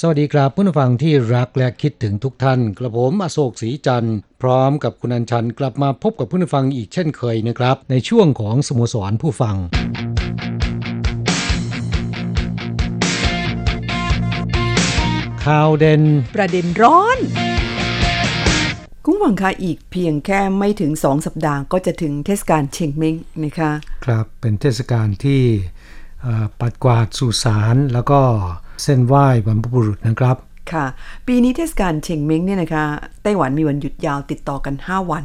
สวัสดีครับผู้ฟังที่รักและคิดถึงทุกท่าน กระผมอโศกศรีจันทร์พร้อมกับคุณอัญชันกลับมาพบกับผู้ฟังอีกเช่นเคยนะครับ ในช่วงของสโมสรผู้ฟังข่าวเด่นประเด็นร้อนกุ้งหวังคะอีกเพียงแค่ไม่ถึง2สัปดาห์ก็จะถึงเทศกาลเชงเม้งนะคะ ครับเป็นเทศกาลที่เอ่อปัดกวาดสุสานแล้วก็ เส้นไหว้บรรพบุรุษนะครับ ค่ะ ปีนี้เทศกาลเชงเม้งเนี่ยนะคะไต้หวันมีวันหยุดยาวติดต่อกัน 5 วัน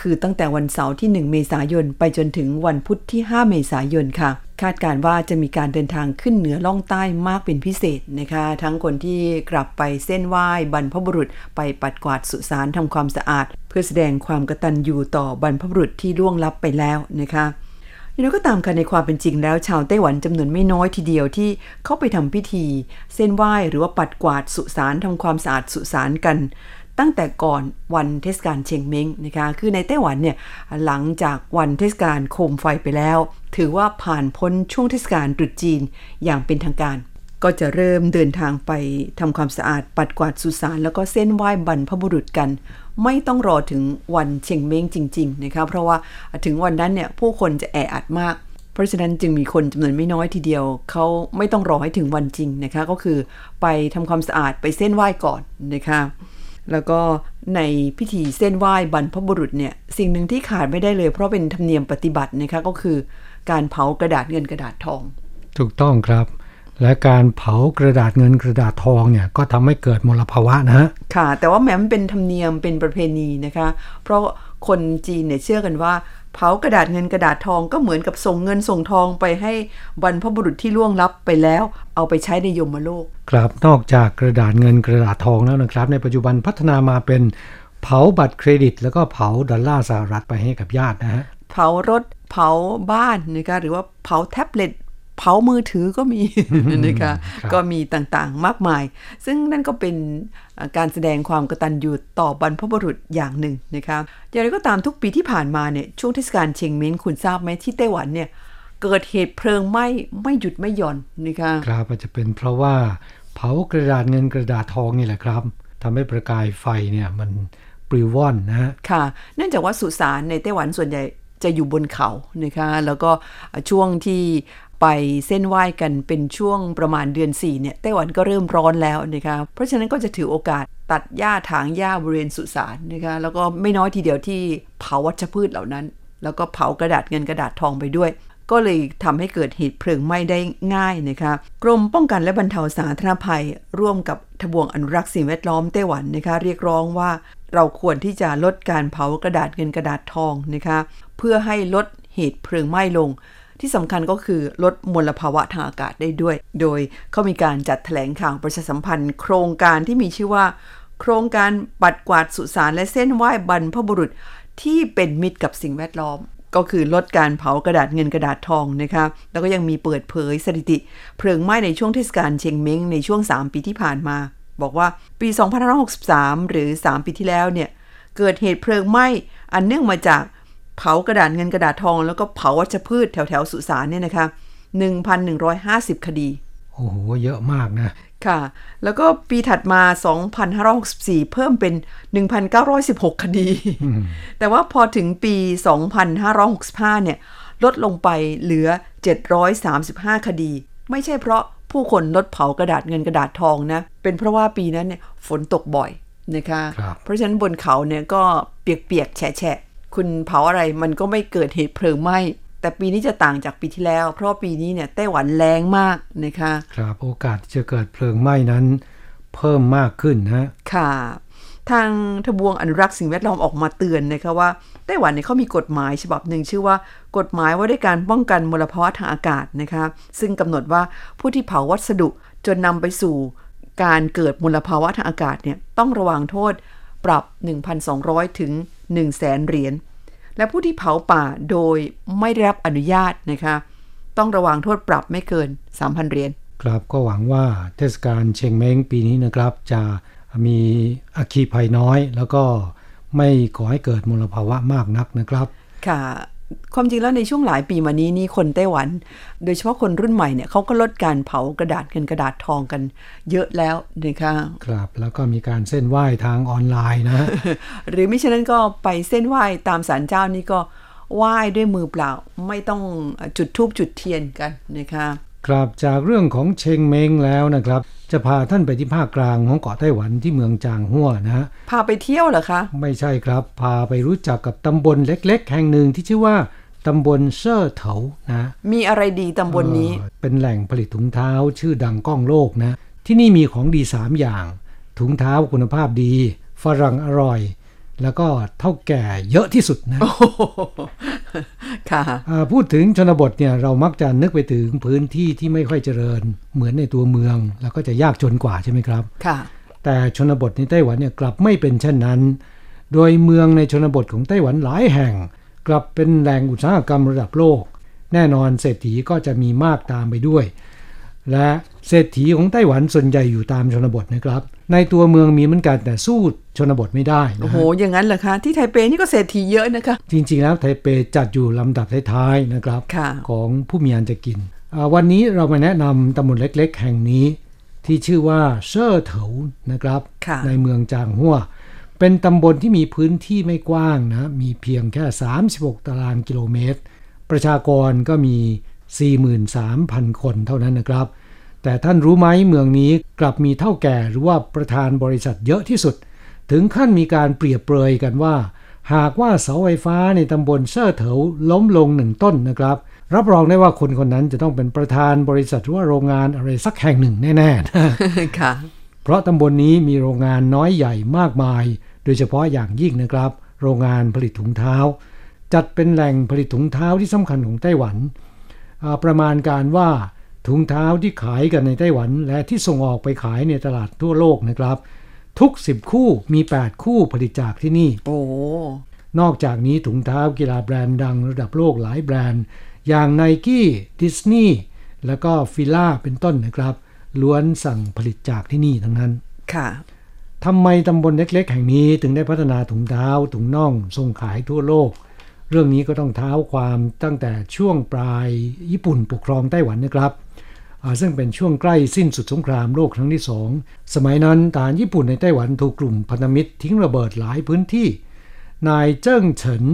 คือตั้งแต่วันเสาร์ที่ 1 เมษายน ไปจนถึงวันพุธที่ 5 เมษายนค่ะ คาดการณ์ว่าจะมีการเดินทางขึ้นเหนือล่องใต้มากเป็นพิเศษนะคะ ทั้งคนที่กลับไปเส้นไหว้บรรพบุรุษ ไปปัดกวาดสุสานทำความสะอาด เพื่อแสดงความกตัญญูต่อบรรพบุรุษที่ล่วงลับไปแล้วนะคะ อย่างไรก็ตามค่ะในความเป็นจริงแล้ว ชาวไต้หวันจำนวนไม่น้อยทีเดียวที่เข้าไปทำพิธี เส้นไหว้หรือว่าปัดกวาดสุสานทำความสะอาดสุสานกัน ตั้งแต่ก่อนวันเทศกาลเชงเม้งนะคะคือในไต้หวันเนี่ยหลังจากวันเทศกาลโคมไฟไปแล้ว ถือว่าผ่านพ้นช่วงเทศกาลตรุษจีนอย่างเป็นทางการก็จะเริ่มเดินทางไปทำความสะอาดปัดกวาดสุสานแล้วก็เส้นไหว้บรรพบุรุษกัน ไม่ต้องรอถึงวันเชงเม้งจริง ๆ นะคะ เพราะว่าถึงวันนั้นเนี่ยผู้คนจะแออัดมาก เพราะฉะนั้นจึงมีคนจำนวนไม่น้อยทีเดียว เขาไม่ต้องรอให้ถึงวันจริงนะคะ ก็คือไปทำความสะอาดไปเส้นไหว้ก่อนนะคะ แล้วก็ในพิธีเส้นไหว้บรรพบุรุษเนี่ยสิ่งหนึ่งที่ขาดไม่ได้เลย เพราะเป็นธรรมเนียมปฏิบัตินะคะก็คือการเผากระดาษเงินกระดาษทอง ถูกต้องครับ และการเผากระดาษเงินกระดาษทองเนี่ยก็ทำให้เกิดมลภาวะนะฮะ ค่ะ แต่ว่าแม้มันเป็นธรรมเนียมเป็นประเพณีนะคะ เพราะคนจีนเนี่ยเชื่อกันว่า เผากระดาษเงินกระดาษทองก็เหมือนกับส่งเงินส่งทองไปให้บรรพบุรุษที่ล่วงลับไปแล้ว เอาไปใช้ในยมโลก ครับนอกจากกระดาษเงินกระดาษทองแล้วนะครับ ในปัจจุบันพัฒนามาเป็นเผาบัตรเครดิต แล้วก็เผาดอลลาร์สหรัฐไปให้กับญาตินะฮะเผารถเผาบ้านนะคะหรือว่าเผาแท็บเล็ต เผามือถือก็มีนะคะครับก็มีต่างๆมากมาย ซึ่งนั่นก็เป็นอ่าการแสดงความกตัญญูต่อบรรพบุรุษอย่างหนึ่งนะคะอย่างไรก็ตามทุกปีที่ผ่านมาเนี่ยช่วงเทศกาลเชงเม้งคุณทราบไหมที่ไต้หวันเนี่ยเกิดเหตุเพลิงไหม้ไม่หยุดไม่หย่อนนะคะครับอาจจะเป็นเพราะว่าเผากระดาษเงินกระดาษทองนี่แหละครับทำให้ประกายไฟเนี่ยมันปลิวว่อนนะฮะค่ะ เนื่องจากว่าสุสานในไต้หวันส่วนใหญ่จะอยู่บนเขานะคะแล้วก็ช่วงที่ ไปเส้นไหว้กันเป็นช่วงประมาณเดือน4เนี่ยไต้หวันก็เริ่มร้อนแล้วนะคะเพราะฉะนั้นก็จะถือโอกาสตัดหญ้าถางหญ้าบริเวณสุสานนะคะแล้วก็ไม่น้อยทีเดียวที่เผาวัชพืชเหล่านั้น แล้วก็เผากระดาษเงินกระดาษทองไปด้วย ก็เลยทำให้เกิดเหตุเพลิงไหม้ได้ง่ายนะคะกรมป้องกันและบรรเทาสาธารณภัย ร่วมกับทบวงอนุรักษ์สิ่งแวดล้อมไต้หวันนะคะเรียกร้องว่าเราควรที่จะลดการเผากระดาษเงินกระดาษทองนะคะเพื่อให้ลดเหตุเพลิงไหม้ลง ที่สำคัญก็คือลดมลภาวะทางอากาศได้ด้วย โดยเขามีการจัดแถลงข่าวประชาสัมพันธ์ โครงการที่มีชื่อว่า โครงการปัดกวาดสุสานและเส้นไหว้บรรพบุรุษที่เป็นมิตรกับสิ่งแวดล้อม ก็คือลดการเผากระดาษเงินกระดาษทองนะคะแล้วก็ยังมีเปิดเผยสถิติ เพลิงไหม้ในช่วงเทศกาลเชงเม้งในช่วง 3 ปีที่ผ่านมา บอกว่าปี2563 หรือ 3 ปีที่แล้วเนี่ยเกิดเหตุเพลิงไหม้อันเนื่องมาจาก เผากระดาษเงินกระดาษทอง แล้วก็เผาวัชพืชแถวแถวๆสุสานเนี่ยนะคะ1,150 คดี โอ้โห เยอะมากนะ ค่ะ แล้วก็ปีถัดมา 2564 เพิ่มเป็น 1,916 คดี แต่ว่าพอถึงปี 2565 เนี่ย ลดลงไปเหลือ 735 คดี ไม่ใช่เพราะผู้คนลดเผากระดาษเงินกระดาษทองนะ เป็นเพราะว่าปีนั้นเนี่ยฝนตกบ่อยนะคะครับเพราะฉะนั้นบนเขาเนี่ยก็เปียกๆแฉะๆ คุณเผาอะไรมันก็ไม่เกิดเหตุเพลิงไหม้แต่ปีนี้จะต่างจากปีที่แล้ว เพราะว่าปีนี้เนี่ยไต้หวันแรงมากนะคะครับโอกาสที่จะเกิดเพลิงไหม้นั้น เพิ่มมากขึ้นนะค่ะ ทางทบวงอนุรักษ์สิ่งแวดล้อมออกมาเตือนนะคะว่าไต้หวันเนี่ยเขามีกฎหมายฉบับหนึ่งชื่อว่า กฎหมายว่าด้วยการป้องกันมลภาวะทางอากาศนะคะซึ่งกำหนดว่าผู้ที่เผาวัสดุจนนำไปสู่ การเกิดมลภาวะทางอากาศเนี่ยต้องระวังโทษปรับ 1,200 ถึง 100,000เหรียญ และผู้ที่เผาป่าโดยไม่ได้รับอนุญาตนะคะ ต้องระวังโทษปรับไม่เกิน 3,000 เหรียญ ครับก็หวังว่าเทศกาลเชงเม้งปีนี้นะครับ จะมีอัคคีภัยน้อย แล้วก็ไม่ก่อให้เกิดมลภาวะมากนักนะครับ ค่ะ ความจริงแล้วในช่วงหลายปีมานี้นี่คนไต้หวัน โดยเฉพาะคนรุ่นใหม่เนี่ยเขาก็ลดการเผากระดาษเงินกระดาษทองกัน เยอะแล้วนะคะครับ แล้วก็มีการเส้นไหว้ทางออนไลน์นะ หรือไม่เช่นนั้นก็ไปเส้นไหว้ตามศาลเจ้านี่ก็ไหว้ด้วยมือเปล่า ไม่ต้องจุดธูปจุดเทียนกันนะคะ ครับจากเรื่องของเชงเม้งแล้วนะครับ จะพาท่านไปที่ภาคกลางของเกาะไต้หวันที่เมืองจางฮั่วนะฮะพาไปเที่ยวเหรอคะ ไม่ใช่ครับ พาไปรู้จักกับตำบลเล็ก ๆ แห่งหนึ่งที่ชื่อว่าตำบลเซ่อเถานะ มีอะไรดีตำบลนี้เอ่อเป็นแหล่งผลิตถุงเท้าชื่อดังก้องโลกนะ ที่นี่มีของดี3อย่าง ถุงเท้าคุณภาพดี ฝรั่งอร่อย แล้วก็เท่าแก่เยอะที่สุดนะค่ะอ่าพูดถึงชนบทเนี่ยเรามักจะนึกไปถึงพื้นที่ที่ไม่ค่อยเจริญ เหมือนในตัวเมือง แล้วก็จะยากจนกว่าใช่ไหมครับ ค่ะ แต่ชนบทในไต้หวันเนี่ยกลับไม่เป็นเช่นนั้น โดยเมืองในชนบทของไต้หวันหลายแห่ง กลับเป็นแหล่งอุตสาหกรรมระดับโลก แน่นอนเศรษฐีก็จะมีมากตามไปด้วย และ เศรษฐีของไต้หวันส่วนใหญ่อยู่ตามชนบทนะครับ ในตัวเมืองมีเหมือนกันแต่สู้ชนบทไม่ได้นะโอ้โหฮะอย่างนั้นเหรอคะ ที่ไทเปนี่ก็เศรษฐีเยอะนะคะ จริง ๆ แล้วไทเปจัดอยู่ลำดับท้ายๆนะครับค่ะของผู้มีอันจะกินอ่าวันนี้เรามาแนะนำตำบลเล็ก ๆ แห่งนี้ ที่ชื่อว่าเซ่อเถานะครับค่ะในเมืองจางฮั่วเป็นตำบลที่มีพื้นที่ไม่กว้างนะ มีเพียงแค่ 36 ตารางกิโลเมตร ประชากรก็มี 43,000 คนเท่านั้นนะครับ แต่ท่านรู้ไหมเมืองนี้กลับมีเท่าแก่หรือว่าประธานบริษัทเยอะที่สุด ถึงขั้นมีการเปรียบเปรยกันว่า หากว่าเสาไฟฟ้าในตำบลเซ่อเถาล้มลงหนึ่งต้นนะครับ รับรองได้ว่าคนคนนั้นจะต้องเป็นประธานบริษัทหรือว่าโรงงานอะไรสักแห่งหนึ่งแน่ๆนะค่ะ เพราะตำบลนนี้มีโรงงานน้อยใหญ่มากมาย โดยเฉพาะอย่างยิ่งนะครับ โรงงานผลิตถุงเท้า จัดเป็นแหล่งผลิตถุงเท้าที่สำคัญของไต้หวันอ่าประมาณการว่า ถุงเท้าที่ขายกันในไต้หวัน และที่ส่งออกไปขายในตลาดทั่วโลกนะครับ ทุก 10 คู่มี 8 คู่ผลิตจากที่นี่ โอ้นอกจากนี้ถุงเท้ากีฬาแบรนด์ดังระดับโลกหลายแบรนด์ อย่างไนกี้ดิสนีย์แล้วก็ฟิล่าเป็นต้นนะครับ ล้วนสั่งผลิตจากที่นี่ทั้งนั้น ค่ะทำไมตำบลเล็กๆ แห่งนี้ถึงได้พัฒนาถุงเท้าถุงน่องส่งขายทั่วโลก เรื่องนี้ก็ต้องเท้าความตั้งแต่ช่วงปลายญี่ปุ่นปกครองไต้หวันนะครับอ่า ซึ่งเป็นช่วงใกล้สิ้นสุดสงครามโลกครั้งที่สองสมัยนั้นทหารญี่ปุ่นในไต้หวันถูกกลุ่มพันธมิตรทิ้งระเบิดหลายพื้นที่ นายเจิ้งเฉิน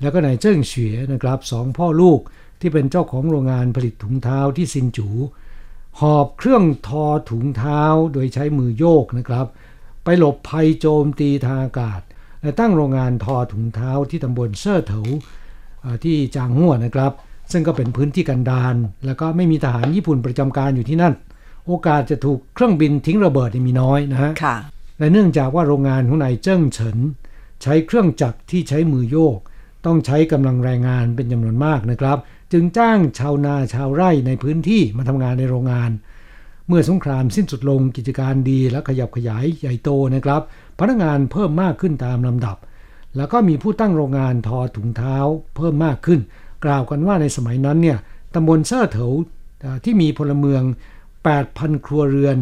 แล้วก็นายเจิ้งเฉวียนะครับสองพ่อลูกที่เป็นเจ้าของโรงงานผลิตถุงเท้าที่ซินจู หอบเครื่องทอถุงเท้าโดยใช้มือโยกนะครับ ไปหลบภัยโจมตีทางอากาศ และตั้งโรงงานทอถุงเท้าที่ตำบลเซ่อเถาที่จางหัวนะครับ ซึ่งก็เป็นพื้นที่กันดารแล้วก็ไม่มีทหารญี่ปุ่นประจำการอยู่ที่นั่น โอกาสจะถูกเครื่องบินทิ้งระเบิดนี่มีน้อยนะฮะค่ะและเนื่องจากว่าโรงงานของนายเจิ้งเฉิน ใช้เครื่องจักรที่ใช้มือโยก ต้องใช้กำลังแรงงานเป็นจำนวนมากนะครับ จึงจ้างชาวนาชาวไร่ในพื้นที่มาทำงานในโรงงาน เมื่อสงครามสิ้นสุดลงกิจการดีและขยับขยายใหญ่โตนะครับ พนักงานเพิ่มมากขึ้นตามลำดับ แล้วก็มีผู้ตั้งโรงงานทอถุงเท้าเพิ่มมากขึ้น กล่าวกันว่าในสมัยนั้นเนี่ยตำบลเซ่อเถาที่มีพลเมือง 8,000 ครัวเรือน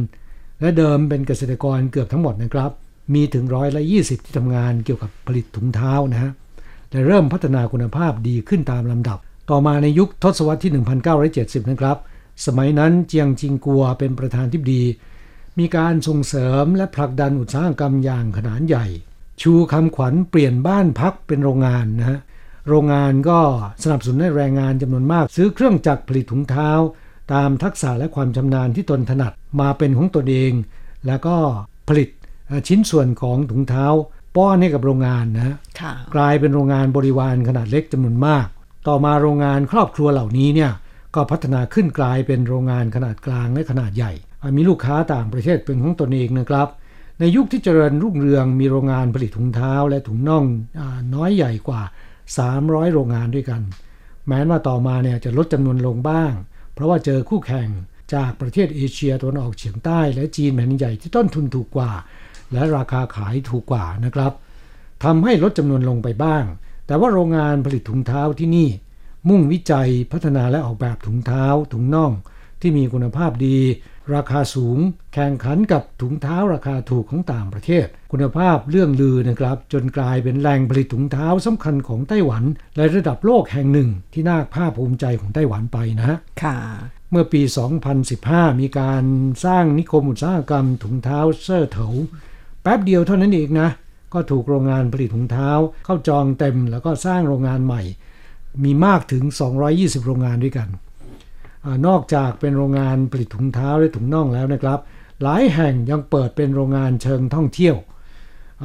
และเดิมเป็นเกษตรกรเกือบทั้งหมดนะครับ มีถึงร้อยละ20 ที่ทำงานเกี่ยวกับผลิตถุงเท้านะฮะและเริ่มพัฒนาคุณภาพดีขึ้นตามลำดับ ต่อมาในยุคทศวรรษที่ 1970 นะครับ สมัยนั้นเจียงจิงกัวเป็นประธานทิบดี มีการส่งเสริมและผลักดันอุตสาหกรรมอย่างขนาดใหญ่ ชูคำขวัญเปลี่ยนบ้านพักเป็นโรงงานนะฮะ โรงงานก็สนับสนุนให้แรงงานจำนวนมาก ซื้อเครื่องจักรผลิตถุงเท้า ตามทักษะและความชำนาญที่ตนถนัดมาเป็นของตนเอง แล้วก็ผลิตชิ้นส่วนของถุงเท้า ป้อนให้กับโรงงานนะค่ะกลายเป็นโรงงานบริวารขนาดเล็กจำนวนมาก ต่อมาโรงงานครอบครัวเหล่านี้เนี่ยก็พัฒนาขึ้นกลายเป็นโรงงานขนาดกลางและขนาดใหญ่ มีลูกค้าต่างประเทศเป็นของตนเองนะครับ ในยุคที่เจริญรุ่งเรืองมีโรงงานผลิตถุงเท้าและถุงน่องอาน้อยใหญ่กว่า 300 โรงงานด้วยกัน แม้ว่าต่อมาเนี่ยจะลดจำนวนลงบ้าง เพราะว่าเจอคู่แข่งจากประเทศเอเชียตะวันออกเฉียงใต้ และจีนแผ่นใหญ่ที่ต้นทุนถูกกว่า และราคาขายถูกกว่านะครับทำให้ลดจำนวนลงไปบ้าง แต่ว่าโรงงานผลิตถุงเท้าที่นี่ มุ่งวิจัยพัฒนาและออกแบบถุงเท้าถุงน่องที่มีคุณภาพดี ราคาสูง แข่งขันกับถุงเท้าราคาถูกของต่างประเทศ คุณภาพเรื่องลือนะครับ จนกลายเป็นแหล่งผลิตถุงเท้าสำคัญของไต้หวันและระดับโลกแห่งหนึ่งที่น่าภาคภูมิใจของไต้หวันไปนะฮะค่ะเมื่อปี 2015 มีการสร้างนิคมอุตสาหกรรมถุงเท้าเซอร์เถาแป๊บเดียวเท่านั้นเองนะ ก็ถูกโรงงานผลิตถุงเท้าเข้าจองเต็มแล้วก็สร้างโรงงานใหม่ มีมากถึง 220 โรงงานด้วยกันอา นอกจากเป็นโรงงานผลิตถุงเท้าและถุงน่องแล้วนะครับ หลายแห่งยังเปิดเป็นโรงงานเชิงท่องเที่ยว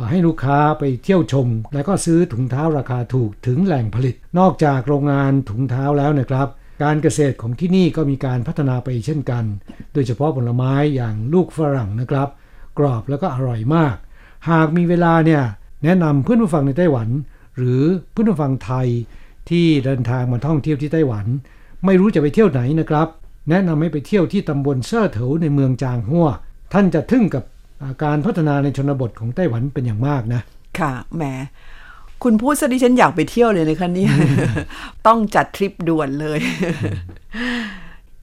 ให้ลูกค้าไปเที่ยวชม และก็ซื้อถุงเท้าราคาถูกถึงแหล่งผลิต นอกจากโรงงานถุงเท้าแล้วนะครับ การเกษตรของที่นี่ก็มีการพัฒนาไปเช่นกัน โดยเฉพาะผลไม้อย่างลูกฝรั่งนะครับ กรอบแล้วก็อร่อยมาก หากมีเวลาเนี่ยแนะนำเพื่อนผู้ฟังในไต้หวัน หรือเพื่อนผู้ฟังไทยที่เดินทางมาท่องเที่ยวที่ไต้หวัน ไม่รู้จะไปเที่ยวไหนนะครับ แนะนำให้ไปเที่ยวที่ตำบลเซ่อเถาในเมืองจางฮั่วท่านจะทึ่งกับการพัฒนาในชนบทของไต้หวันเป็นอย่างมากนะ ค่ะแหมคุณพูดซะดิฉันอยากไปเที่ยวเลยนะคะเนี่ยต้องจัดทริปด่วนเลย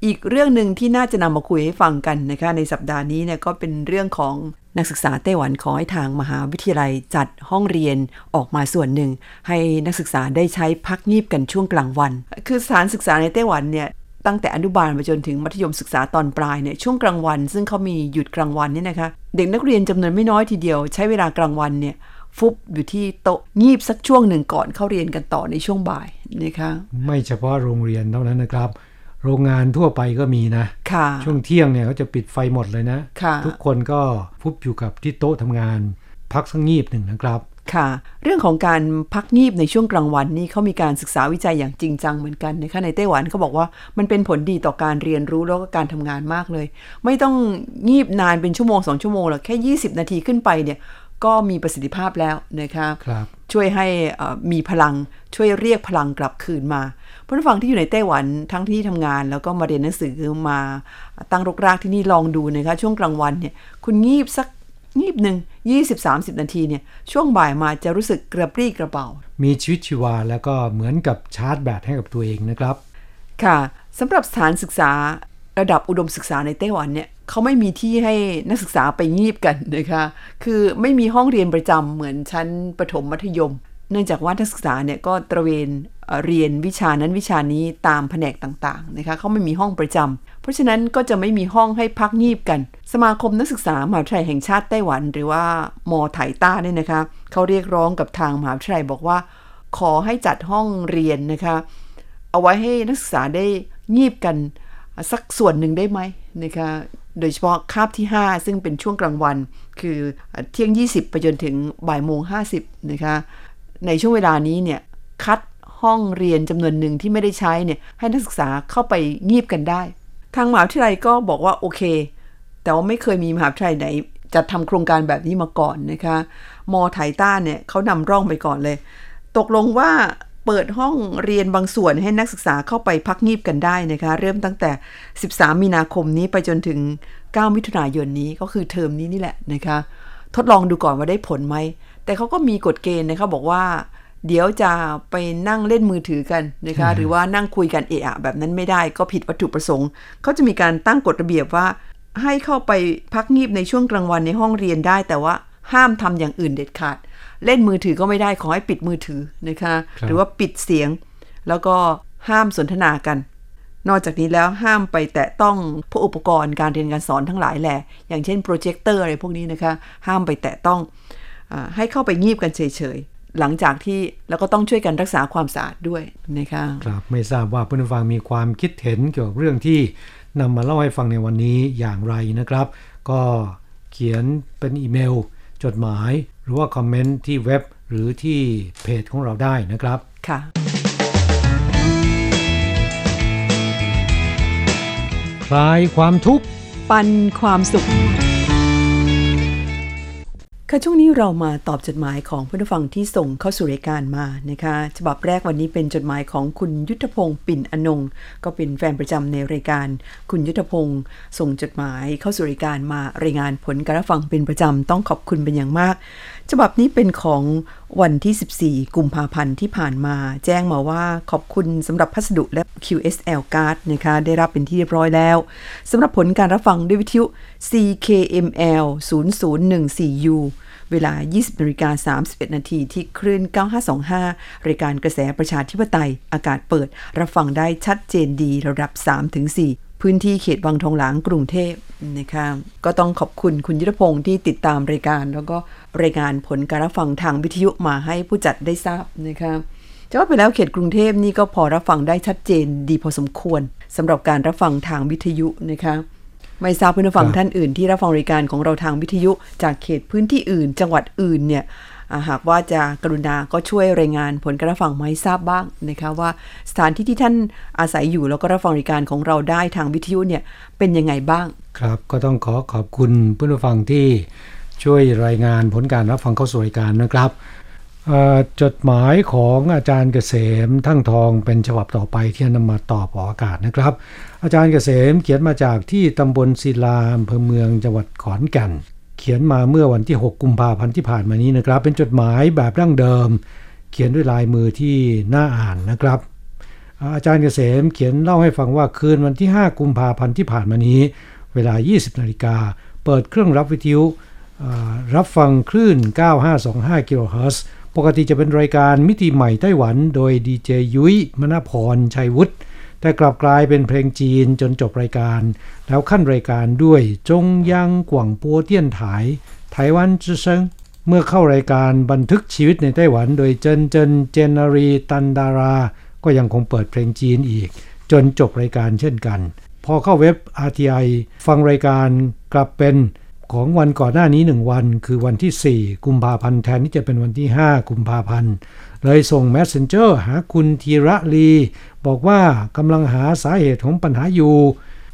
อีกเรื่องหนึ่งที่น่าจะนำมาคุยให้ฟังกันนะคะในสัปดาห์นี้เนี่ยก็เป็นเรื่องของนักศึกษาไต้หวันขอให้ทางมหาวิทยาลัยจัดห้องเรียนออกมาส่วนหนึ่ง ให้นักศึกษาได้ใช้พักงีบกันช่วงกลางวัน คือสถานศึกษาในไต้หวันเนี่ยตั้งแต่อนุบาลไปจนถึงมัธยมศึกษาตอนปลายเนี่ยช่วงกลางวัน ซึ่งเขามีหยุดกลางวันเนี่ยนะคะเด็กนักเรียนจำนวนไม่น้อยทีเดียว ใช้เวลากลางวันเนี่ยฟุบอยู่ที่โต๊ะงีบสักช่วงหนึ่งก่อนเข้าเรียนกันต่อในช่วงบ่ายนะคะไม่เฉพาะโรงเรียนเท่านั้นนะครับ โรงงานทั่วไปก็มีนะค่ะช่วงเที่ยงเนี่ยเขาจะปิดไฟหมดเลยนะค่ะทุกคนก็ฟุบอยู่กับที่โต๊ะทำงาน พักสักงีบหนึ่งนะครับค่ะ เรื่องของการพักงีบในช่วงกลางวันนี่เขามีการศึกษาวิจัยอย่างจริงจังเหมือนกันนะคะในไต้หวันเขาบอกว่ามันเป็นผลดีต่อการเรียนรู้แล้วก็การทำงานมากเลย ไม่ต้องงีบนานเป็นชั่วโมงสองชั่วโมงหรอกแค่ 20 นาทีขึ้นไปเนี่ยก็มีประสิทธิภาพแล้วนะคะครับช่วยให้เอ่อมีพลังช่วยเรียกพลังกลับคืนมา ผู้ฟังที่อยู่ในไต้หวันทั้งที่ทำงาน แล้วก็มาเรียนหนังสือมาตั้งรกรากที่นี่ลองดูนะคะช่วงกลางวันเนี่ยคุณงีบสักงีบหนึ่ง20-30 นาทีเนี่ยช่วงบ่ายมาจะรู้สึกกระปรี้กระเป๋า มีชีวิตชีวาแล้วก็เหมือนกับชาร์จแบตให้กับตัวเองนะครับ ค่ะสำหรับสถานศึกษาระดับอุดมศึกษาในไต้หวันเนี่ยเขาไม่มีที่ให้นักศึกษาไปงีบกันนะคะ คือไม่มีห้องเรียนประจำเหมือนชั้นประถมมัธยม เนื่องจากว่านักศึกษาเนี่ยก็ตระเวน เรียนวิชานั้นวิชานี้ตามแผนกต่างๆนะคะเขาไม่มีห้องประจำเพราะฉะนั้นก็จะไม่มีห้องให้พักงีบกัน สมาคมนักศึกษามหาวิทยาลัยแห่งชาติไต้หวัน หรือว่ามอไถต้าเนี่ยนะคะเขาเรียกร้องกับทางมหาวิทยาลัยบอกว่า ขอให้จัดห้องเรียนนะคะเอาไว้ให้นักศึกษาได้งีบกันสักส่วนหนึ่งได้ไหมนะคะโดยเฉพาะคาบที่ 5 ซึ่งเป็นช่วงกลางวัน คือเที่ยง 20 ไปจนถึงบ่ายโมง 50 นะคะ ในช่วงเวลานี้เนี่ย คัด ห้องเรียนจำนวนหนึ่งที่ไม่ได้ใช้เนี่ยให้นักศึกษาเข้าไปงีบกันได้ ทางมหาวิทยาลัยก็บอกว่าโอเค แต่ว่าไม่เคยมีมหาวิทยาลัยไหนจัดทำโครงการแบบนี้มาก่อนนะคะมอไถต้าเนี่ยเขานำร่องไปก่อนเลย ตกลงว่าเปิดห้องเรียนบางส่วนให้นักศึกษาเข้าไปพักงีบกันได้นะคะ เริ่มตั้งแต่ 13 มีนาคมนี้ไปจนถึง 9 มิถุนายนนี้ก็คือเทอมนี้นี่แหละนะคะ ทดลองดูก่อนว่าได้ผลไหม แต่เขาก็มีกฎเกณฑ์นะคะบอกว่า เดี๋ยวจะไปนั่งเล่นมือถือกันนะคะหรือว่านั่งคุยกันเอะอะแบบนั้นไม่ได้ก็ผิดวัตถุประสงค์เขาจะมีการตั้งกฎระเบียบว่า ให้เข้าไปพักงีบในช่วงกลางวันในห้องเรียนได้ แต่ว่าห้ามทำอย่างอื่นเด็ดขาด เล่นมือถือก็ไม่ได้ขอให้ปิดมือถือนะคะครับหรือว่าปิดเสียง แล้วก็ห้ามสนทนากัน นอกจากนี้แล้วห้ามไปแตะต้องพวกอุปกรณ์การเรียนการสอนทั้งหลายแหละอย่างเช่นโปรเจคเตอร์อะไรพวกนี้นะคะห้ามไปแตะต้องอาให้เข้าไปงีบกันเฉยๆ หลังจากที่แล้วก็ต้องช่วยกันรักษาความสะอาดด้วยนะคะครับไม่ทราบว่าเพื่อนผู้ฟังมีความคิดเห็นเกี่ยวกับเรื่องที่นำมาเล่าให้ฟังในวันนี้อย่างไรนะครับ ก็เขียนเป็นอีเมล จดหมาย หรือว่าคอมเมนต์ที่เว็บหรือที่เพจของเราได้นะครับค่ะ คลายความทุกข์ปันความสุข ค่ะช่วงนี้เรามาตอบจดหมายของผู้ฟังที่ส่งเข้าสู่รายการมานะคะฉบับแรกวันนี้เป็นจดหมายของคุณยุทธพงศ์ปิ่นอนงก็เป็นแฟนประจำในรายการ คุณยุทธพงศ์ส่งจดหมายเข้าสู่รายการมารายงานผลการฟังเป็นประจำต้องขอบคุณเป็นอย่างมาก ฉบับนี้เป็นของวันที่ 14 กุมภาพันธ์ที่ผ่านมา แจ้งมาว่าขอบคุณสำหรับพัสดุและ QSL card นะคะได้รับเป็นที่เรียบร้อยแล้วสำหรับผลการรับฟังด้วยวิทยุ CKML 0014U เวลา 20นาฬิกา31 นาทีที่คลื่น 9525 รายการกระแสประชาธิปไตย อากาศเปิด รับฟังได้ชัดเจนดีระดับ 3-4 พื้นที่เขตวังทองหลางกรุงเทพนะคะก็ต้องขอบคุณคุณยุทธพงศ์ที่ติดตามรายการ แล้วก็รายงานผลการรับฟังทางวิทยุมาให้ผู้จัดได้ทราบนะคะจะว่าไปแล้วเขตกรุงเทพนี่ก็พอรับฟังได้ชัดเจนดีพอสมควรสำหรับการรับฟังทางวิทยุนะคะ ไม่ทราบเพื่อนผู้ฟังครับท่านอื่นที่รับฟังรายการของเราทางวิทยุจากเขตพื้นที่อื่น จังหวัดอื่นเนี่ยอ่าหากว่าจะกรุณาก็ช่วยรายงานผลการรับฟังมาให้ทราบบ้างนะคะว่าสถานที่ที่ท่านอาศัยอยู่แล้วก็รับฟังรายการของเราได้ทางวิทยุเนี่ยเป็นยังไงบ้าง ครับก็ต้องขอขอบคุณผู้ฟังที่ช่วยรายงานผลการรับฟังเข้าสู่รายการนะครับเอ่อ จดหมายของอาจารย์เกษมทั้งทองเป็นฉบับต่อไปที่นำมาตอบออกอากาศนะครับ อาจารย์เกษมเขียนมาจากที่ตำบลศิลาอำเภอเมืองจังหวัดขอนแก่น เขียนมาเมื่อวันที่ 6 กุมภาพันธ์ที่ผ่านมานี้นะครับ เป็นจดหมายแบบดั้งเดิม เขียนด้วยลายมือที่น่าอ่านนะครับ อาจารย์เกษมเขียนเล่าให้ฟังว่าคืนวันที่ 5 กุมภาพันธ์ที่ผ่านมานี้ เวลา 20นาฬิกาเปิดเครื่องรับวิทยุรับฟังคลื่น 9525กิโลเฮิรตซ์ ปกติจะเป็นรายการมิติใหม่ไต้หวัน โดยดีเจยุ้ยมณพรชัยวุฒิแต่กลับกลายเป็นเพลงจีนจนจบรายการ แล้วขั้นรายการด้วยจงยังกว่างปัวเตี้ยนถายไต้หวันจื่อเซิงเมื่อเข้ารายการบันทึกชีวิตในไต้หวัน โดยเจินเจินเจนนารีตันดารา ก็ยังคงเปิดเพลงจีนอีก จนจบรายการเช่นกัน พอเข้าเว็บ RTI ฟังรายการกลับเป็น ของวันก่อนหน้านี้ 1 วัน คือวันที่ 4 กุมภาพันธ์แทนที่จะเป็นวันที่ 5 กุมภาพันธ์ เลยส่ง Messenger หาคุณธีระลี บอกว่ากำลังหาสาเหตุของปัญหาอยู่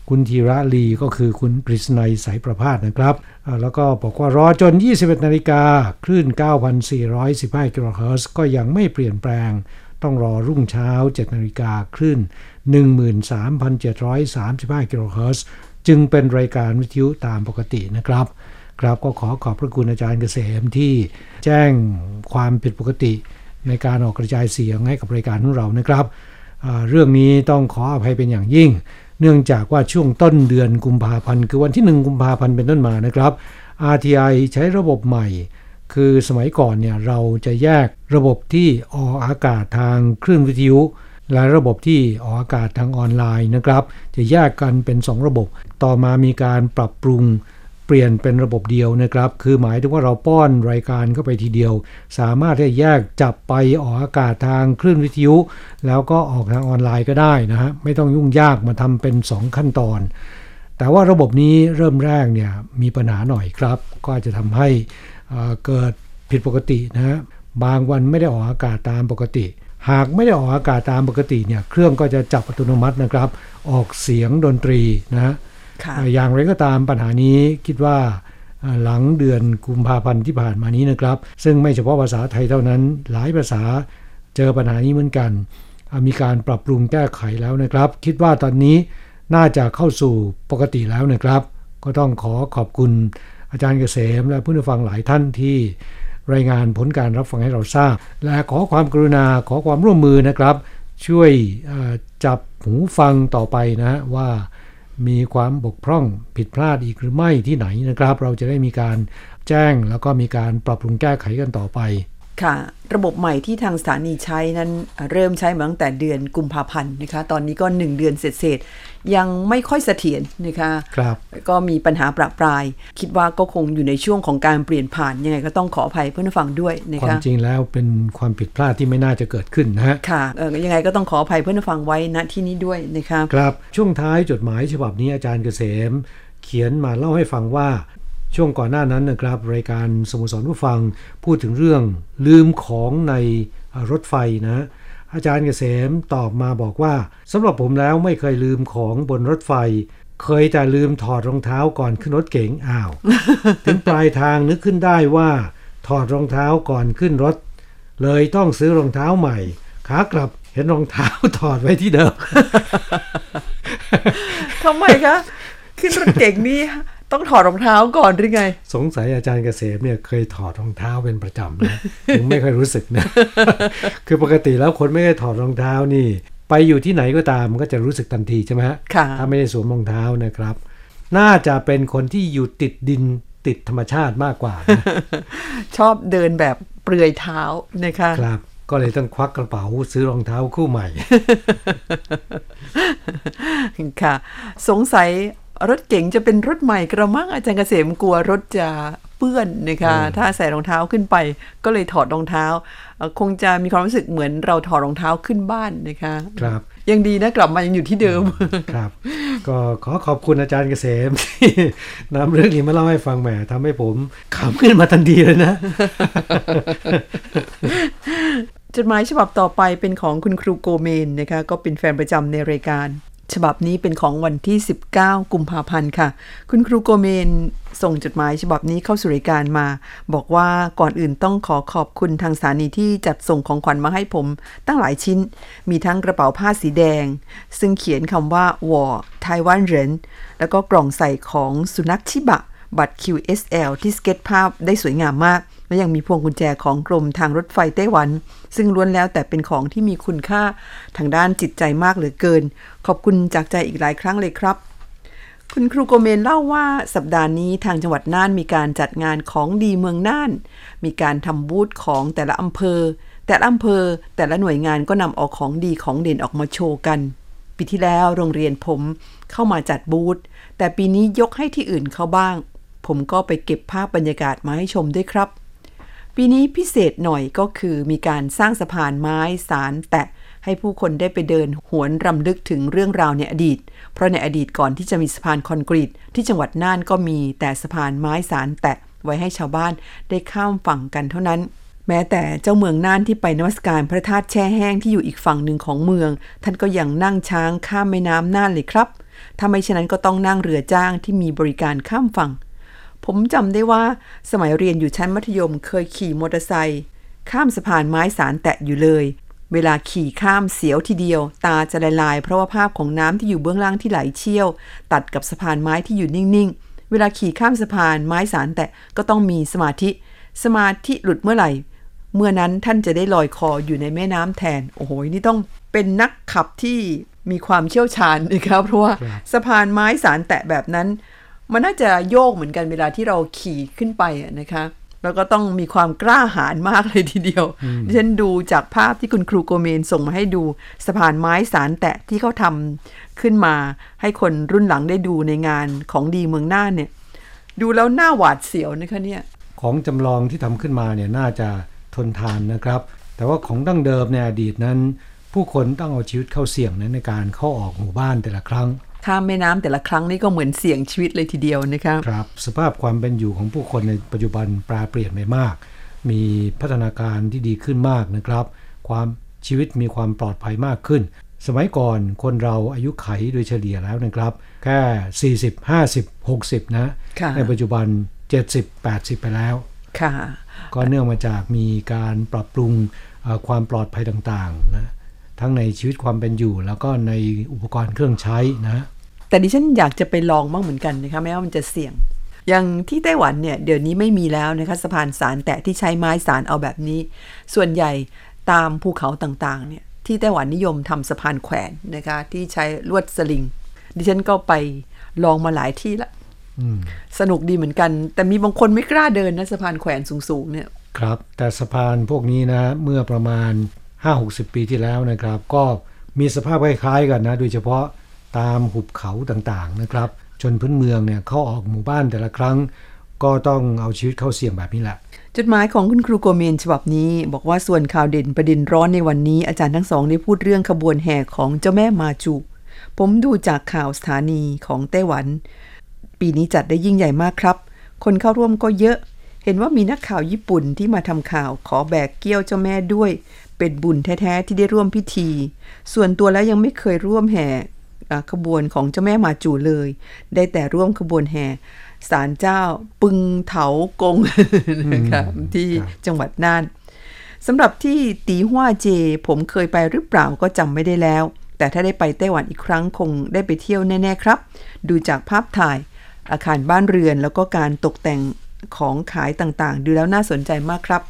คุณธีระลีก็คือคุณปริศนัยสายประพาสนะครับ แล้วก็บอกว่ารอจน 21 นาฬิกาคลื่น 9,415กิโลเฮิรตซ์ก็ยังไม่เปลี่ยนแปลง ต้องรอรุ่งเช้า 7 นาฬิกาคลื่น 13,735กิโลเฮิรตซ์ จึงเป็นรายการวิทยุตามปกตินะครับ ครับก็ขอขอบพระคุณอาจารย์เกษมที่แจ้งความผิดปกติในการออกกระจายเสียงให้กับรายการของเรานะครับ เรื่องนี้ต้องขออภัยเป็นอย่างยิ่ง เนื่องจากว่าช่วงต้นเดือนกุมภาพันธ์คือวันที่ 1 กุมภาพันธ์เป็นต้นมานะครับ RTI ใช้ระบบใหม่ คือสมัยก่อนเนี่ยเราจะแยกระบบที่ออกอากาศทางคลื่นวิทยุ และระบบที่ออกอากาศทางออนไลน์นะครับ จะแยกกันเป็น 2 ระบบ ต่อมามีการปรับปรุงเปลี่ยนเป็นระบบเดียวนะครับ คือหมายถึงว่าเราป้อนรายการเข้าไปทีเดียว สามารถที่จะแยกจับไปออกอากาศทางคลื่นวิทยุ แล้วก็ออกทางออนไลน์ก็ได้นะฮะไม่ต้องยุ่งยากมาทำเป็น 2 ขั้นตอน แต่ว่าระบบนี้เริ่มแรกเนี่ยมีปัญหาหน่อยครับ ก็จะทำให้เกิดผิดปกตินะฮะบางวันไม่ได้ออกอากาศตามปกติ หากไม่ได้ออกอากาศตามปกติเนี่ยเครื่องก็จะจับอัตโนมัตินะครับ ออกเสียงดนตรีนะฮะค่ะเอ่ออย่างไรก็ตามปัญหานี้คิดว่าเอ่อหลังเดือนกุมภาพันธ์ที่ผ่านมานี้นะครับ ซึ่งไม่เฉพาะภาษาไทยเท่านั้น หลายภาษาเจอปัญหานี้เหมือนกันอะมีการปรับปรุงแก้ไขแล้วนะครับ คิดว่าตอนนี้น่าจะเข้าสู่ปกติแล้วนะครับ ก็ต้องขอขอบคุณอาจารย์เกษมและผู้ฟังหลายท่านที่ รายงานผลการรับฟังให้เราทราบ และขอความกรุณาขอความร่วมมือนะครับ ช่วยจับหูฟังต่อไปนะว่ามีความบกพร่องผิดพลาดอีกหรือไม่ที่ไหนนะครับ เราจะได้มีการแจ้งแล้วก็มีการปรับปรุงแก้ไขกันต่อไป ค่ะ ระบบใหม่ที่ทางสถานีใช้นั้นเอ่อเริ่มใช้มาตั้งแต่เดือนกุมภาพันธ์นะคะ ตอนนี้ก็ 1 เดือนเศษๆยังไม่ค่อยเสถียรนะคะครับก็มีปัญหาประปราย คิดว่าก็คงอยู่ในช่วงของการเปลี่ยนผ่านยังไงก็ต้องขออภัยเพื่อนผู้ฟังด้วยนะความคะจริงแล้วเป็นความผิดพลาดที่ไม่น่าจะเกิดขึ้นนะฮะค่ะเออยังไงก็ต้องขออภัยเพื่อนผู้ฟังไว้ณที่นี้ด้วยนะคะครับช่วงท้ายจดหมายฉบับนี้อาจารย์เกษมเขียนมาเล่าให้ฟังว่า ช่วงก่อนหน้านั้นนะครับ รายการสโมสรผู้ฟังพูดถึงเรื่องลืมของในรถไฟนะ อาจารย์เกษมตอบมาบอกว่าสำหรับผมแล้วไม่เคยลืมของบนรถไฟ เคยแต่ลืมถอดรองเท้าก่อนขึ้นรถเก๋งอ้าว ถึงปลายทางนึกขึ้นได้ว่า ถอดรองเท้าก่อนขึ้นรถ เลยต้องซื้อรองเท้าใหม่ขากลับเห็นรองเท้าถอดไว้ที่เดิมทำไมคะขึ้นรถเก่งนี่ ต้องถอดรองเท้าก่อนหรือไง สงสัยอาจารย์เกษมเนี่ยเคยถอดรองเท้าเป็นประจำนะถึงไม่เคยรู้สึกนะ คือปกติแล้วคนไม่ได้ถอดรองเท้านี่ ไปอยู่ที่ไหนก็ตามมันก็จะรู้สึกทันทีใช่ไหมฮะค่ะถ้าไม่ได้สวมรองเท้านะครับ น่าจะเป็นคนที่อยู่ติดดินติดธรรมชาติมากกว่านะชอบเดินแบบเปลือยเท้านะคะครับก็เลยต้องควักกระเป๋าซื้อรองเท้าคู่ใหม่ ค่ะ สงสัย รถเก๋งจะเป็นรถใหม่กระมังอาจารย์เกษมกลัวรถจะเปื้อนนะคะถ้าใส่รองเท้าขึ้นไป ก็เลยถอดรองเท้าเอ่อคงจะมีความรู้สึกเหมือนเราถอดรองเท้าขึ้นบ้านนะคะครับยังดีนะกลับมายังอยู่ที่เดิมครับ ก็ขอขอบคุณอาจารย์เกษมที่นำเรื่องนี้มาเล่าให้ฟังแหมทำให้ผมขำขึ้นมาทันทีเลยนะจดหมายฉบับต่อไปเป็นของคุณครูโกเมนนะคะก็เป็นแฟนประจำในรายการ ฉบับนี้เป็นของวันที่ 19 กุมภาพันธ์ค่ะ คุณครูโกเมนส่งจดหมายฉบับนี้เข้าสู่รายการมา บอกว่าก่อนอื่นต้องขอขอบคุณทางสถานีที่จัดส่งของขวัญมาให้ผม ตั้งหลายชิ้น มีทั้งกระเป๋าผ้าสีแดง ซึ่งเขียนคำว่าวอไต้หวันเหรนแล้วก็กล่องใส่ของสุนัขชิบะ บัตร QSL ที่สเก็ตภาพได้สวยงามมาก และยังมีพวงกุญแจของกรมทางรถไฟไต้หวัน ซึ่งล้วนแล้วแต่เป็นของที่มีคุณค่าทางด้านจิตใจมากเหลือเกิน ขอบคุณจากใจอีกหลายครั้งเลยครับ คุณครูโกเมนเล่าว่าสัปดาห์นี้ทางจังหวัดน่านมีการจัดงานของดีเมืองน่าน มีการทำบูธของแต่ละอำเภอ แต่ละอำเภอ แต่ละหน่วยงานก็นำเอาของดีของเด่นออกมาโชว์กันปีที่แล้วโรงเรียนผมเข้ามาจัดบูธแต่ปีนี้ยกให้ที่อื่นเขาบ้าง ผมก็ไปเก็บภาพบรรยากาศมาให้ชมด้วยครับ ปีนี้พิเศษหน่อยก็คือมีการสร้างสะพานไม้สารแตะให้ผู้คนได้ไปเดินหวนรำลึกถึงเรื่องราวในอดีต เพราะในอดีตก่อนที่จะมีสะพานคอนกรีต ที่จังหวัดน่านก็มีแต่สะพานไม้สารแตะไว้ให้ชาวบ้านได้ข้ามฝั่งกันเท่านั้น แม้แต่เจ้าเมืองน่านที่ไปนมัสการพระธาตุแช่แห้งที่อยู่อีกฝั่งหนึ่งของเมือง ท่านก็ยังนั่งช้างข้ามแม่น้ำน่านเลยครับ ถ้าไม่เช่นนั้นก็ต้องนั่งเรือจ้างที่มีบริการข้ามฝั่ง ผมจำได้ว่าสมัยเรียนอยู่ชั้นมัธยมเคยขี่มอเตอร์ไซค์ข้ามสะพานไม้สารแตะอยู่เลย เวลาขี่ข้ามเสียวทีเดียว ตาจะละลาย เพราะว่าภาพของน้ำที่อยู่เบื้องล่างที่ไหลเชี่ยว ตัดกับสะพานไม้ที่อยู่นิ่งๆ เวลาขี่ข้ามสะพานไม้สารแตะก็ต้องมีสมาธิ สมาธิหลุดเมื่อไหร่ เมื่อนั้นท่านจะได้ลอยคออยู่ในแม่น้ำแทน โอ้โหนี่ต้องเป็นนักขับที่มีความเชี่ยวชาญนะครับเพราะว่าครับสะพานไม้สารแตะแบบนั้น มันน่าจะโยกเหมือนกันเวลาที่เราขี่ขึ้นไปอะนะคะแล้วก็ต้องมีความกล้าหาญมากเลยทีเดียวดิฉันดูจากภาพที่คุณครูโกเมนส่งมาให้ดูสะพานไม้สารแตะที่เขาทำขึ้นมาให้คนรุ่นหลังได้ดูในงานของดีเมืองน่านเนี่ย ดูแล้วหน้าหวาดเสียวนะคะเนี่ย ของจำลองที่ทำขึ้นมาเนี่ยน่าจะทนทานนะครับ แต่ว่าของดั้งเดิมในอดีตนั้น ผู้คนต้องเอาชีวิตเข้าเสี่ยงนะในการเข้าออกหมู่บ้านแต่ละครั้ง ข้ามแม่น้ำแต่ละครั้งนี่ก็เหมือนเสี่ยงชีวิตเลยทีเดียวนะคะครับ สภาพความเป็นอยู่ของผู้คนในปัจจุบันแปรเปลี่ยนไปมาก มีพัฒนาการที่ดีขึ้นมากนะครับ ความชีวิตมีความปลอดภัยมากขึ้น สมัยก่อนคนเราอายุไขโดยเฉลี่ยแล้วนะครับ แค่ 40 50 60 นะค่ะในปัจจุบัน 70 80 ไปแล้วค่ะก็เนื่องมาจากมีการปรับปรุงเอ่อความปลอดภัยต่างๆนะ ทั้งในชีวิตความเป็นอยู่ แล้วก็ในอุปกรณ์เครื่องใช้นะ แต่ดิฉันอยากจะไปลองบ้างเหมือนกันนะคะแม้ว่ามันจะเสี่ยง อย่างที่ไต้หวันเนี่ยเดี๋ยวนี้ไม่มีแล้วนะคะสะพานสารแตะที่ใช้ไม้สารเอาแบบนี้ ส่วนใหญ่ตามภูเขาต่างๆเนี่ยที่ไต้หวันนิยมทำสะพานแขวนนะคะที่ใช้ลวดสลิง ดิฉันก็ไปลองมาหลายที่ละอืมสนุกดีเหมือนกัน แต่มีบางคนไม่กล้าเดินนะสะพานแขวนสูงๆเนี่ยครับ แต่สะพานพวกนี้นะเมื่อประมาณ 5-60 ปีที่แล้วนะครับ ก็มีสภาพคล้ายๆกันนะ โดยเฉพาะตามหุบเขาต่างๆนะครับจนพื้นเมืองเนี่ยเข้าออกหมู่บ้านแต่ละครั้ง ก็ต้องเอาชีวิตเข้าเสี่ยงแบบนี้แหละ จดหมายของคุณครูโกเมนฉบับนี้ บอกว่าส่วนข่าวเด่นประเด็นร้อนในวันนี้อาจารย์ทั้งสองได้พูดเรื่องขบวนแห่ของเจ้าแม่มาจู ผมดูจากข่าวสถานีของไต้หวัน ปีนี้จัดได้ยิ่งใหญ่มากครับ คนเข้าร่วมก็เยอะเห็นว่ามีนักข่าวญี่ปุ่นที่มาทำข่าวขอแบกเกี้ยวเจ้าแม่ด้วย เป็นบุญแท้ ๆ ที่ได้ร่วมพิธี ส่วนตัวแล้วยังไม่เคยร่วมแห่อ่าขบวนของเจ้าแม่มาจูเลย ได้แต่ร่วมขบวนแห่ศาลเจ้าปึงเถากงนะคะที่ครับจังหวัดน่านสำหรับที่ตีหัวเจ ผมเคยไปหรือเปล่าก็จำไม่ได้แล้ว แต่ถ้าได้ไปไต้หวันอีกครั้งคงได้ไปเที่ยวแน่ ๆ ครับ ดูจากภาพถ่ายอาคารบ้านเรือนแล้วก็การตกแต่งของขายต่างๆ ดูแล้วน่าสนใจมากครับ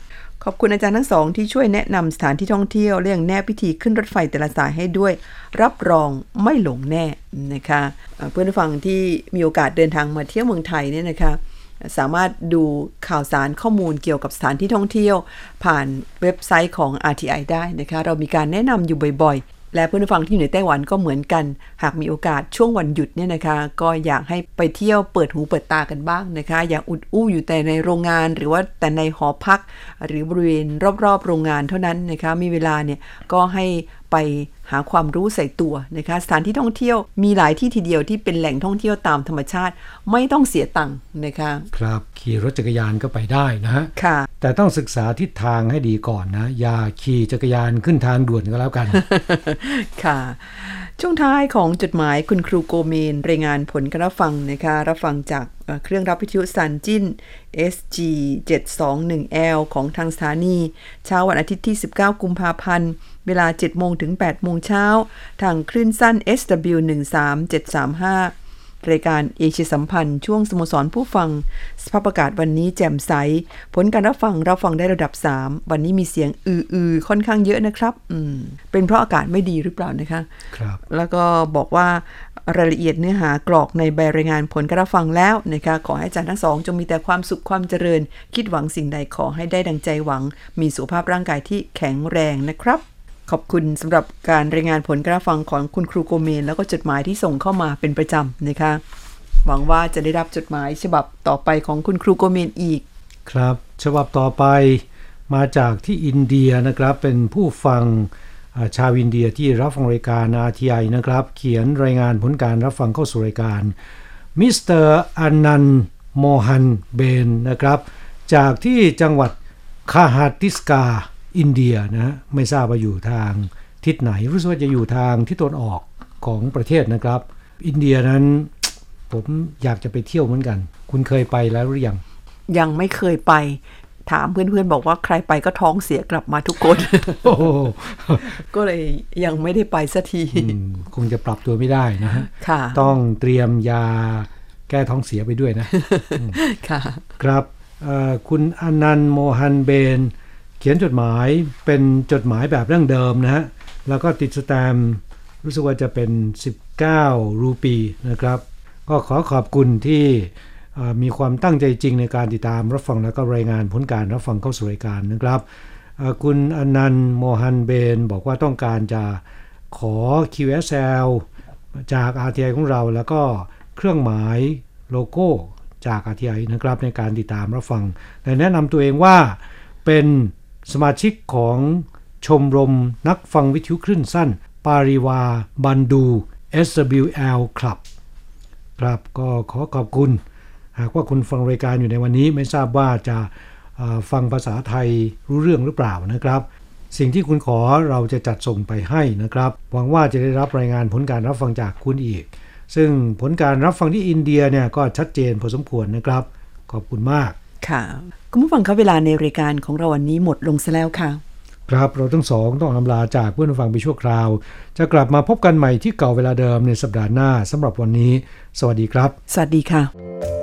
ขอบคุณอาจารย์ทั้งสองที่ช่วยแนะนำสถานที่ท่องเที่ยวเรื่องแนบพิธีขึ้นรถไฟแต่ละสายให้ด้วย รับรองไม่หลงแน่นะคะเพื่อนผู้ฟังที่มีโอกาสเดินทางมาเที่ยวเมืองไทยเนี่ยนะคะสามารถดูข่าวสารข้อมูลเกี่ยวกับสถานที่ท่องเที่ยว ผ่านเว็บไซต์ของ RTI ได้นะคะ เรามีการแนะนำอยู่บ่อย และเพื่อนฟังที่อยู่ในไต้หวันก็เหมือนกัน หากมีโอกาสช่วงวันหยุดเนี่ยนะคะ ก็อยากให้ไปเที่ยวเปิดหูเปิดตากันบ้างนะคะ อย่าอุดอู้อยู่แต่ในโรงงาน หรือว่าแต่ในหอพัก หรือบริเวณรอบๆ โรงงานเท่านั้นนะคะ มีเวลาเนี่ยก็ให้ไป หาความรู้ใส่ตัวนะคะสถานที่ท่องเที่ยวมีหลายที่ทีเดียวที่เป็นแหล่งท่องเที่ยวตามธรรมชาติไม่ต้องเสียตังค์นะคะครับขี่รถจักรยานก็ไปได้นะฮะค่ะ แต่ต้องศึกษาทิศทางให้ดีก่อนนะ อย่าขี่จักรยานขึ้นทางด่วนก็แล้วกัน ค่ะ ช่วงท้ายของจดหมายคุณครูโกเมน รายงานผลการรับฟังนะคะรับฟังจากเอ่อเครื่องรับวิทยุซันจิน SG 721L ของทางสถานี เช้าวันอาทิตย์ที่ 19 กุมภาพันธ์ เวลา 7 โมงถึง 8 โมงเช้า ทางคลื่นสั้น SW 13735 รายการเอเชียสัมพันธ์ช่วงสโมสรผู้ฟัง สภาพอากาศวันนี้แจ่มใส ผลการรับฟังรับฟังได้ระดับ 3 วันนี้มีเสียงอือๆค่อนข้างเยอะนะครับ อืม เป็นเพราะอากาศไม่ดีหรือเปล่านะคะครับ แล้วก็บอกว่ารายละเอียดเนื้อหากรอกในใบรายงานผลการรับฟังแล้วนะคะขอให้อาจารย์ทั้งสองจงมีแต่ความสุขความเจริญ คิดหวังสิ่งใดขอให้ได้ดังใจหวัง มีสุขภาพร่างกายที่แข็งแรงนะครับ ขอบคุณสำหรับการรายงานผลการฟังของคุณครูโกเมน แล้วก็จดหมายที่ส่งเข้ามาเป็นประจำนะคะ หวังว่าจะได้รับจดหมายฉบับต่อไปของคุณครูโกเมนอีก ครับ ฉบับต่อไปมาจากที่อินเดียนะครับ เป็นผู้ฟังชาวอินเดียที่รับฟังรายการ RTI นะครับ เขียนรายงานผลการรับฟังเข้าสู่รายการมิสเตอร์อนันต์โมฮันเบนนะครับ จากที่จังหวัดคาฮาติสกา อินเดียนะฮะไม่ทราบว่าอยู่ทางทิศไหนรู้สึกว่าจะอยู่ทางทิศตะวันออกของประเทศนะครับ อินเดียนั้นผมอยากจะไปเที่ยวเหมือนกัน คุณเคยไปแล้วหรือยัง ยังไม่เคยไป ถามเพื่อนๆบอกว่าใครไปก็ท้องเสียกลับมาทุกคนโอ้โหก็เลยยังไม่ได้ไปสักทีอืมคงจะปรับตัวไม่ได้นะฮะค่ะต้องเตรียมยาแก้ท้องเสียไปด้วยนะ ค่ะ ครับเอ่อคุณอนันต์โมฮันเบน เขียนจดหมายเป็นจดหมายแบบเรื่องเดิมนะฮะ แล้วก็ติดสแตมป์รู้สึกว่าจะเป็น 19 รูปีนะครับ ก็ขอขอบคุณที่มีความตั้งใจจริงในการติดตามรับฟังแล้วก็รายงานผลการรับฟังเข้าสู่รายการนะครับคุณอนันต์โมฮันเบน บอกว่าต้องการจะขอ QSL จาก RTI ของเรา แล้วก็เครื่องหมายโลโก้จาก RTI นะครับในการติดตามรับฟังและแนะนำตัวเองว่าเป็น สมาชิกของชมรมนักฟังวิทยุคลื่นสั้น ปาริวา บันดู SWL Club ครับก็ขอขอบคุณ หากว่าคุณฟังรายการอยู่ในวันนี้ไม่ทราบว่าจะฟังภาษาไทยรู้เรื่องหรือเปล่านะครับ สิ่งที่คุณขอเราจะจัดส่งไปให้นะครับ หวังว่าจะได้รับรายงานผลการรับฟังจากคุณอีก ซึ่งผลการรับฟังที่อินเดียเนี่ยก็ชัดเจนพอสมควรนะครับ ขอบคุณมาก ค่ะคุณผู้ฟังคะเวลาในรายการของเราวันนี้หมดลงซะแล้วค่ะ ครับเราทั้งสองต้องอำลาจากเพื่อนผู้ฟังไปชั่วคราว จะกลับมาพบกันใหม่ที่เก่าเวลาเดิมในสัปดาห์หน้าสำหรับวันนี้ สวัสดีครับ สวัสดีค่ะ